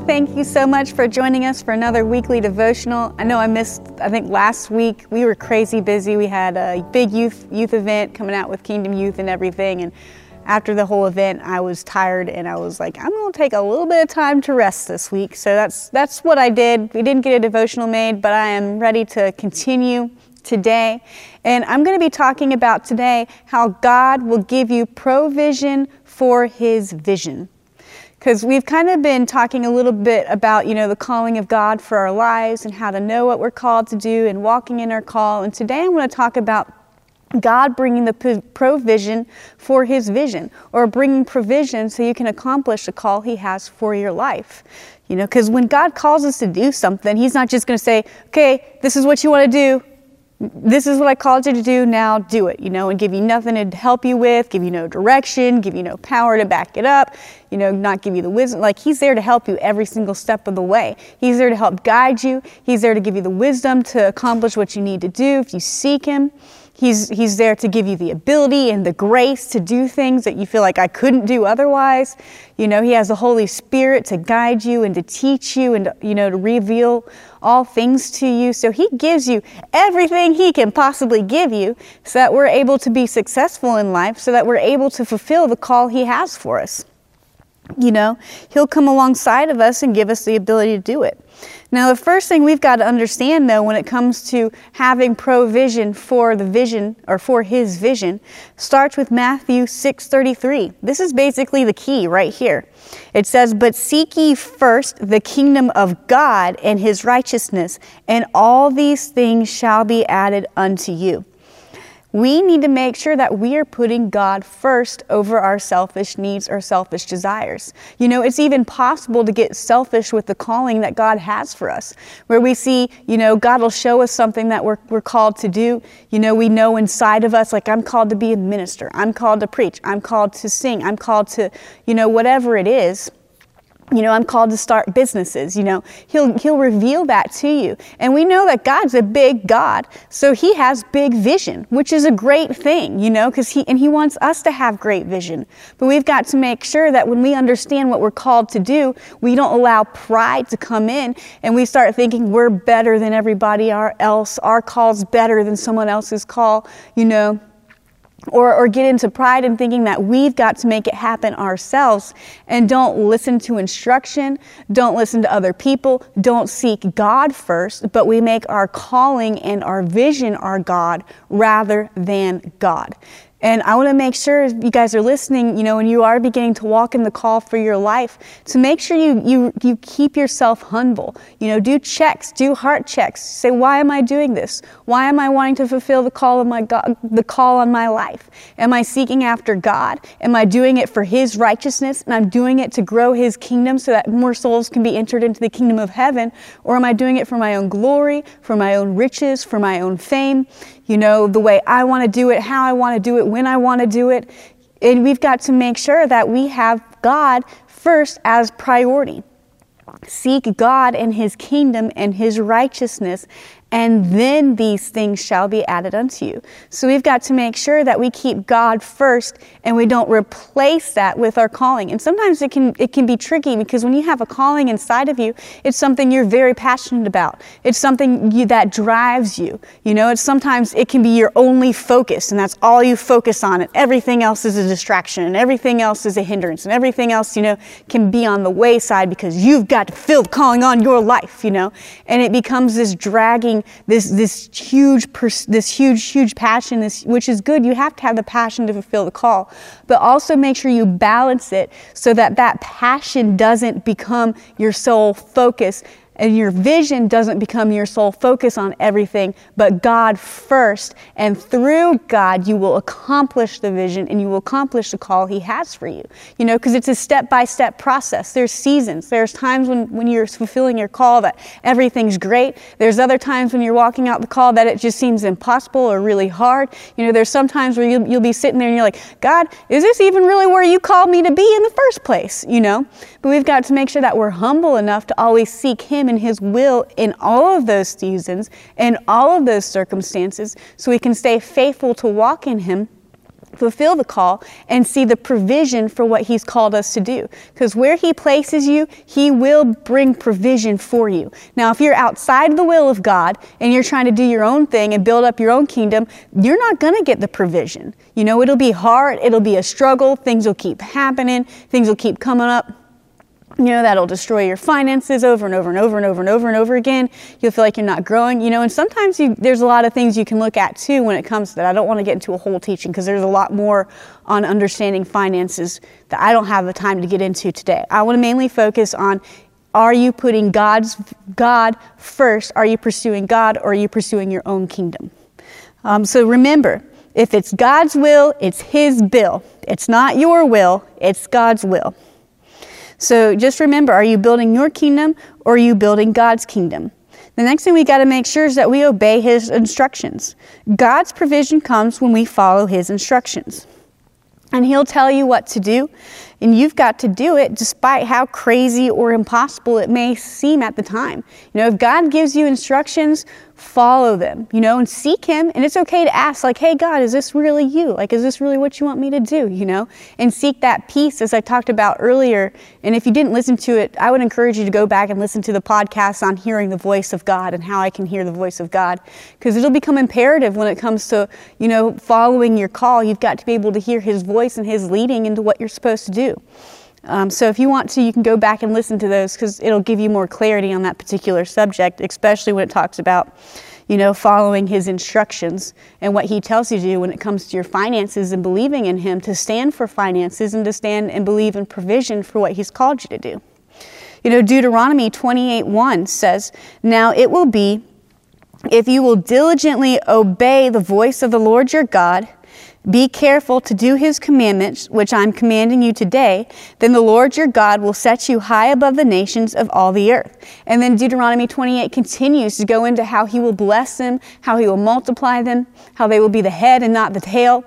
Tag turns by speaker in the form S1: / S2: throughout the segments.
S1: to thank you so much for joining us for another weekly devotional. I know I missed, I think last week we were crazy busy. We had a big youth youth event coming out with Kingdom Youth and everything. And after the whole event, I was tired and I was like, I'm going to take a little bit of time to rest this week. So that's that's what I did. We didn't get a devotional made, but I am ready to continue today. And I'm going to be talking about today how God will give you provision for his vision because we've kind of been talking a little bit about you know the calling of god for our lives and how to know what we're called to do and walking in our call. And today i'm going to talk about god bringing the provision for his vision or bringing provision so you can accomplish the call he has for your life. You know because when god calls us to do something he's not just going to say okay this is what you want to do this is what I called you to do, now do it, you know, and give you nothing to help you with, give you no direction, give you no power to back it up, you know, not give you the wisdom. Like, He's there to help you every single step of the way. He's there to help guide you, He's there to give you the wisdom to accomplish what you need to do if you seek Him. He's, he's there to give you the ability and the grace to do things that you feel like I couldn't do otherwise. You know, He has the Holy Spirit to guide you and to teach you and, you know, to reveal all things to you. So He gives you everything He can possibly give you so that we're able to be successful in life, so that we're able to fulfill the call He has for us. You know, He'll come alongside of us and give us the ability to do it. Now, the first thing we've got to understand, though, when it comes to having provision for the vision or for his vision, starts with Matthew 6:33. This is basically the key right here. It says, "But seek ye first the kingdom of God and his righteousness, and all these things shall be added unto you." We need to make sure that we are putting God first over our selfish needs or selfish desires. You know, it's even possible to get selfish with the calling that God has for us, where we see, you know, God will show us something that we're, we're called to do. You know, we know inside of us, like, I'm called to be a minister, I'm called to preach, I'm called to sing, I'm called to, you know, whatever it is you know i'm called to start businesses you know. He'll he'll reveal that to you. And we know that god's a big god. So he has big vision which is a great thing you know because he and he wants us to have great vision. But we've got to make sure that when we understand what we're called to do we don't allow pride to come in and we start thinking we're better than everybody else our call's better than someone else's call you know or, or get into pride in thinking that we've got to make it happen ourselves. And don't listen to instruction, don't listen to other people, don't seek God first, but we make our calling and our vision our God rather than God. And I want to make sure you guys are listening, you know, and you are beginning to walk in the call for your life, to make sure you, you, you keep yourself humble. You know, do checks, do heart checks. Say, why am I doing this? Why am I wanting to fulfill the call of my God, the call on my life? Am I seeking after God? Am I doing it for His righteousness? And I'm doing it to grow His kingdom so that more souls can be entered into the kingdom of heaven? Or am I doing it for my own glory, for my own riches, for my own fame? You know, the way I want to do it, how I want to do it, when I want to do it. And we've got to make sure that we have God first as priority. Seek God and His kingdom and His righteousness, and then these things shall be added unto you. So we've got to make sure that we keep God first and we don't replace that with our calling. And sometimes it can it can be tricky because when you have a calling inside of you, it's something you're very passionate about. It's something you, that drives you. You know, it's sometimes it can be your only focus and that's all you focus on and everything else is a distraction and everything else is a hindrance and everything else, you know, can be on the wayside because you've got to fill the calling on your life, you know. And it becomes this dragging this this huge pers- this huge huge passion this which is good. You have to have the passion to fulfill the call but also make sure you balance it so that that passion doesn't become your sole focus and your vision doesn't become your sole focus on everything, but God first. And through God, you will accomplish the vision and you will accomplish the call He has for you. You know, because it's a step by step process. There's seasons. There's times when, when you're fulfilling your call that everything's great. There's other times when you're walking out the call that it just seems impossible or really hard. You know, there's some times where you'll, you'll be sitting there and you're like, God, is this even really where you called me to be in the first place? You know, but we've got to make sure that we're humble enough to always seek Him him and His will in all of those seasons, in all of those circumstances, so we can stay faithful to walk in Him fulfill the call and see the provision for what he's called us to do. Because where he places you he will bring provision for you. Now if you're outside the will of god and you're trying to do your own thing and build up your own kingdom you're not going to get the provision. You know it'll be hard it'll be a struggle things will keep happening things will keep coming up you know that'll destroy your finances over and over and over and over and over and over again. You'll feel like you're not growing you know and sometimes you, there's a lot of things you can look at too when it comes to that. I don't want to get into a whole teaching because there's a lot more on understanding finances that i don't have the time to get into today. I want to mainly focus on are you putting god's god first? Are you pursuing god or are you pursuing your own kingdom? Um, so remember if it's god's will it's his bill. It's not your will it's god's will so just remember are you building your kingdom or are you building God's kingdom? The next thing we got to make sure is that we obey His instructions. God's provision comes when we follow His instructions. And He'll tell you what to do, and you've got to do it despite how crazy or impossible it may seem at the time. You know, if God gives you instructions, follow them, you know, and seek Him. And it's okay to ask, like, hey, God, is this really you? Like, is this really what you want me to do, you know? And seek that peace, as I talked about earlier. And if you didn't listen to it, I would encourage you to go back and listen to the podcast on hearing the voice of God and how I can hear the voice of God. Because it'll become imperative when it comes to, you know, following your call. You've got to be able to hear His voice and His leading into what you're supposed to do. Um, so if you want to, you can go back and listen to those because it'll give you more clarity on that particular subject, especially when it talks about, you know, following his instructions and what he tells you to do when it comes to your finances and believing in him to stand for finances and to stand and believe in provision for what he's called you to do. You know, Deuteronomy 28:1 says, "Now it will be if you will diligently obey the voice of the Lord your God, be careful to do his commandments, which I'm commanding you today, then the Lord your God will set you high above the nations of all the earth. And then Deuteronomy 28 continues to go into how he will bless them, how he will multiply them, how they will be the head and not the tail.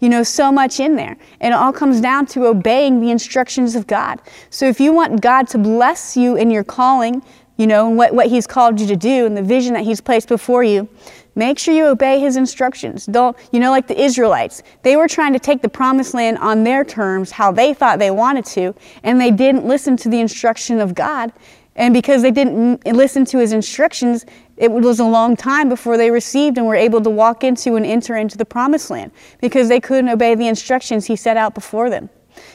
S1: You know, so much in there. And it all comes down to obeying the instructions of God. So if you want God to bless you in your calling, you know, and what, what he's called you to do and the vision that he's placed before you, Make sure you obey his instructions. Don't, you know, like the Israelites, they were trying to take the promised land on their terms, how they thought they wanted to, and they didn't listen to the instruction of God. And because they didn't listen to his instructions, it was a long time before they received and were able to walk into and enter into the promised land because they couldn't obey the instructions he set out before them.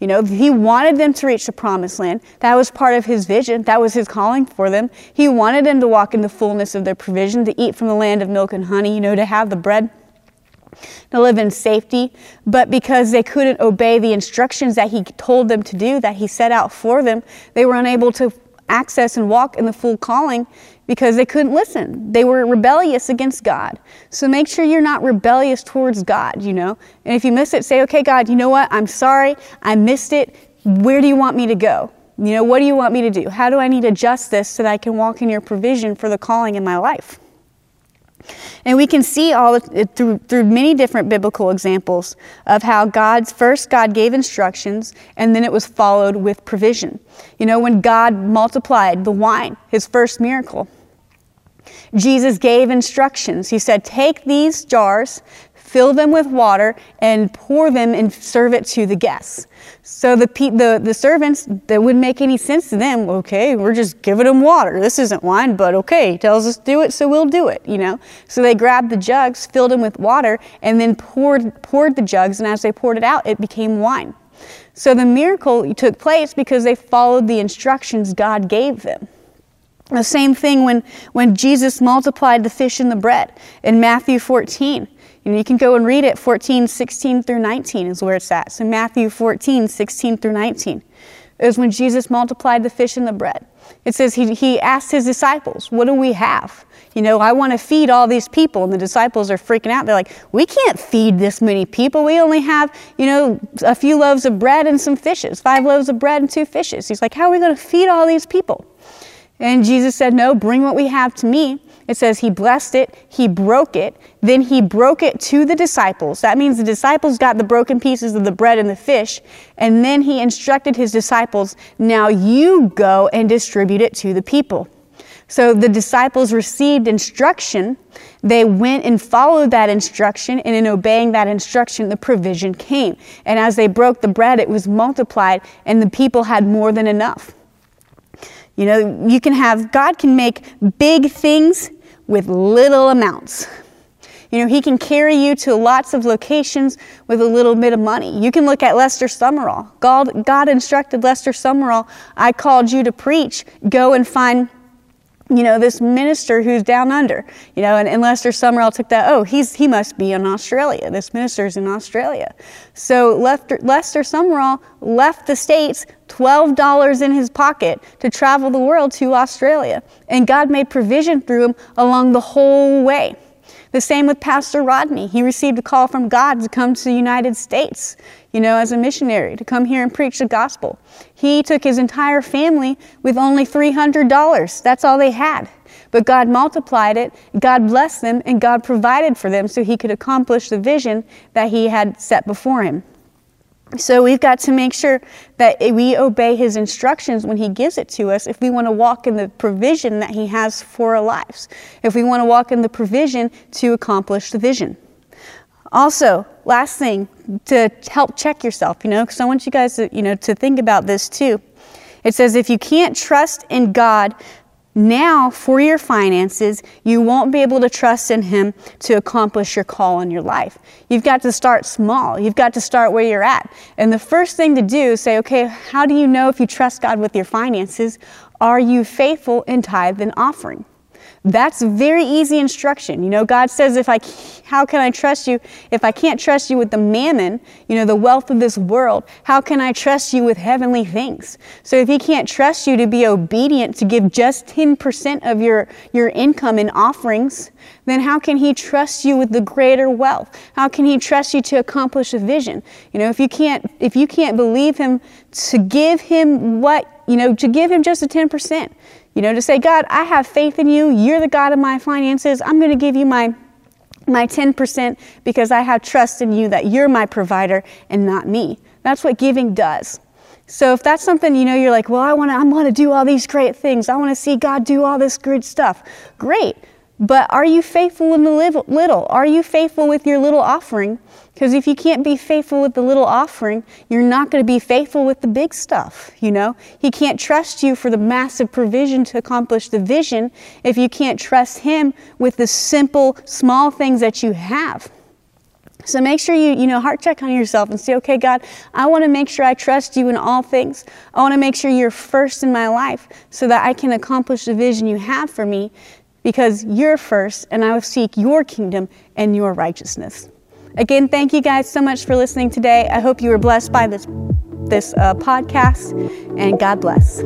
S1: You know, he wanted them to reach the promised land. That was part of his vision. That was his calling for them. He wanted them to walk in the fullness of their provision, to eat from the land of milk and honey, you know, to have the bread, to live in safety. But because they couldn't obey the instructions that he told them to do, that he set out for them, they were unable to access and walk in the full calling because they couldn't listen. They were rebellious against God. So make sure you're not rebellious towards God, you know. And if you miss it, say, okay, God, you know what? I'm sorry. I missed it. Where do you want me to go? You know, what do you want me to do? How do I need to adjust this so that I can walk in your provision for the calling in my life? And we can see all uh, through, through many different biblical examples of how God's first God gave instructions and then it was followed with provision. You know, when God multiplied the wine, his first miracle, Jesus gave instructions. He said, Take these jars, fill them with water, and pour them and serve it to the guests. So the, the, the servants, that wouldn't make any sense to them. Okay, we're just giving them water. This isn't wine, but okay, tells us to do it, so we'll do it, you know. So they grabbed the jugs, filled them with water, and then poured, poured the jugs, and as they poured it out, it became wine. So the miracle took place because they followed the instructions God gave them. The same thing when, when Jesus multiplied the fish and the bread in Matthew 14. And you can go and read it 14, 16 through 19 is where it's at. So Matthew 14, 16 through 19 is when Jesus multiplied the fish and the bread. It says he, he asked his disciples, What do we have? You know, I want to feed all these people. And the disciples are freaking out. They're like, We can't feed this many people. We only have, you know, a few loaves of bread and some fishes, five loaves of bread and two fishes. He's like, How are we going to feed all these people? And Jesus said, No, bring what we have to me. It says he blessed it, he broke it, then he broke it to the disciples. That means the disciples got the broken pieces of the bread and the fish, and then he instructed his disciples, Now you go and distribute it to the people. So the disciples received instruction. They went and followed that instruction, and in obeying that instruction, the provision came. And as they broke the bread, it was multiplied, and the people had more than enough. You know, you can have, God can make big things with little amounts. You know, he can carry you to lots of locations with a little bit of money. You can look at Lester Sumrall. God, God instructed Lester Sumrall, I called you to preach. Go and find you know, this minister who's down under, you know, and, and Lester Sumrall took that, oh, he's, he must be in Australia. This minister's in Australia. So Lester, Lester Sumrall left the States, $12 in his pocket to travel the world to Australia. And God made provision through him along the whole way. The same with Pastor Rodney. He received a call from God to come to the United States, you know, as a missionary, to come here and preach the gospel. He took his entire family with only $300. That's all they had. But God multiplied it, God blessed them, and God provided for them so he could accomplish the vision that he had set before him. So we've got to make sure that we obey his instructions when he gives it to us if we want to walk in the provision that he has for our lives, if we want to walk in the provision to accomplish the vision. Also, last thing to help check yourself, you know, because I want you guys to, you know, to think about this too. It says if you can't trust in God now, for your finances, you won't be able to trust in Him to accomplish your call in your life. You've got to start small. You've got to start where you're at. And the first thing to do is say, okay, how do you know if you trust God with your finances? Are you faithful in tithe and offering? That's very easy instruction. You know, God says, if I, how can I trust you if I can't trust you with the mammon, you know, the wealth of this world? How can I trust you with heavenly things? So if He can't trust you to be obedient to give just 10% of your, your income in offerings, then how can He trust you with the greater wealth? How can He trust you to accomplish a vision? You know, if you can't, if you can't believe Him to give Him what, you know, to give Him just a 10%, you know, to say, God, I have faith in you. You're the God of my finances. I'm going to give you my my 10% because I have trust in you that you're my provider and not me. That's what giving does. So if that's something you know you're like, well, I want to I want to do all these great things. I want to see God do all this good stuff. Great. But are you faithful in the little? Are you faithful with your little offering? Because if you can't be faithful with the little offering, you're not going to be faithful with the big stuff, you know? He can't trust you for the massive provision to accomplish the vision if you can't trust Him with the simple, small things that you have. So make sure you, you know, heart check on yourself and say, okay, God, I want to make sure I trust you in all things. I want to make sure you're first in my life so that I can accomplish the vision you have for me because you're first and I will seek your kingdom and your righteousness. Again, thank you guys so much for listening today. I hope you were blessed by this, this uh, podcast, and God bless.